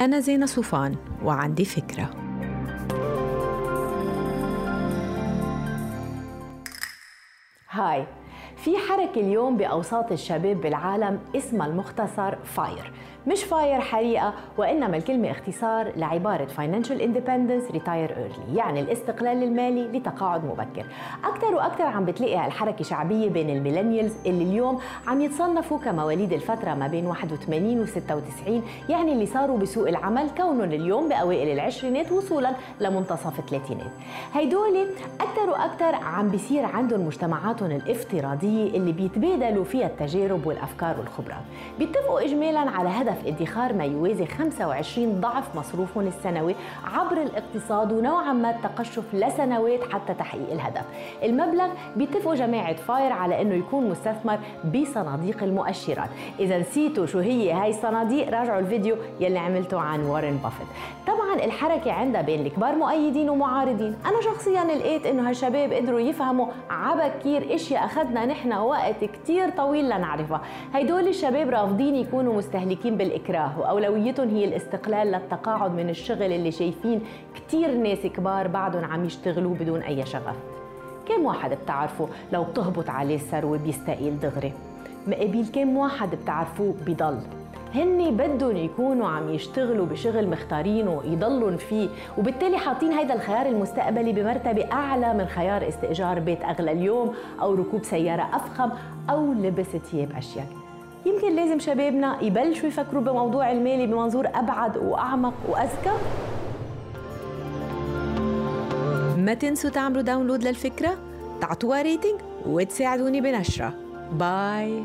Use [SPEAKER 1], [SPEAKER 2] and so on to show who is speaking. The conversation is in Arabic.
[SPEAKER 1] أنا زينة صوفان وعندي فكرة.
[SPEAKER 2] Hi. في حركة اليوم بأوساط الشباب بالعالم اسمها المختصر FIRE. مش fire حريقة وإنما الكلمة اختصار لعبارة Financial Independence Retire Early يعني الاستقلال المالي لتقاعد مبكر. أكثر وأكثر عم بتلاقي هالحركة شعبية بين ال millennials اللي اليوم عم يتصنفوا كمواليد الفترة ما بين 81 و 96 يعني اللي صاروا بسوق العمل كونهم اليوم بأوائل العشرينات وصولا لمنتصف الثلاثينات. هيدول أكثر وأكثر عم بيصير عندهم مجتمعاتهم الافتراضية اللي بيتبادلوا فيها التجارب والأفكار والخبرات بيتفقوا إجمالا على هدف ادخار ما يوازي 25 ضعف مصروفهم السنوي عبر الاقتصاد ونوعا ما التقشف لسنوات حتى تحقيق الهدف. المبلغ بيتفقوا جماعة FIRE على إنه يكون مستثمر بصناديق المؤشرات. اذا نسيتوا شو هي هاي الصناديق؟ راجعوا الفيديو يلي عملته عن وارن بافيت. طبعا الحركة عندها بين الكبار مؤيدين ومعارضين. أنا شخصيا لقيت إنه هالشباب قدروا يفهموا عبكير إشياء أخذنا نحن وقت كتير طويل لنعرفها. هيدول الشباب رافضين يكونوا مستهلكين بالإكراه وأولويتهم هي الاستقلال للتقاعد من الشغل اللي شايفين كتير ناس كبار بعدهم عم يشتغلوا بدون أي شغف. كم واحد بتعرفوا لو بتهبط عليه الثروة بيستقيل دغري؟ مقابل كم واحد بتعرفوه بضل. هن بدهم يكونوا عم يشتغلوا بشغل مختارينه يضلوا فيه وبالتالي حاطين هيدا الخيار المستقبلي بمرتبة أعلى من خيار استئجار بيت أغلى اليوم أو ركوب سيارة أفخم أو لبس ثياب أشيك. يمكن لازم شبابنا يبلشوا يفكروا بموضوع المالي بمنظور أبعد وأعمق وأذكى.
[SPEAKER 1] ما تنسوا تعملوا download للفكرة تعطوها rating وتساعدوني بنشرة. Bye.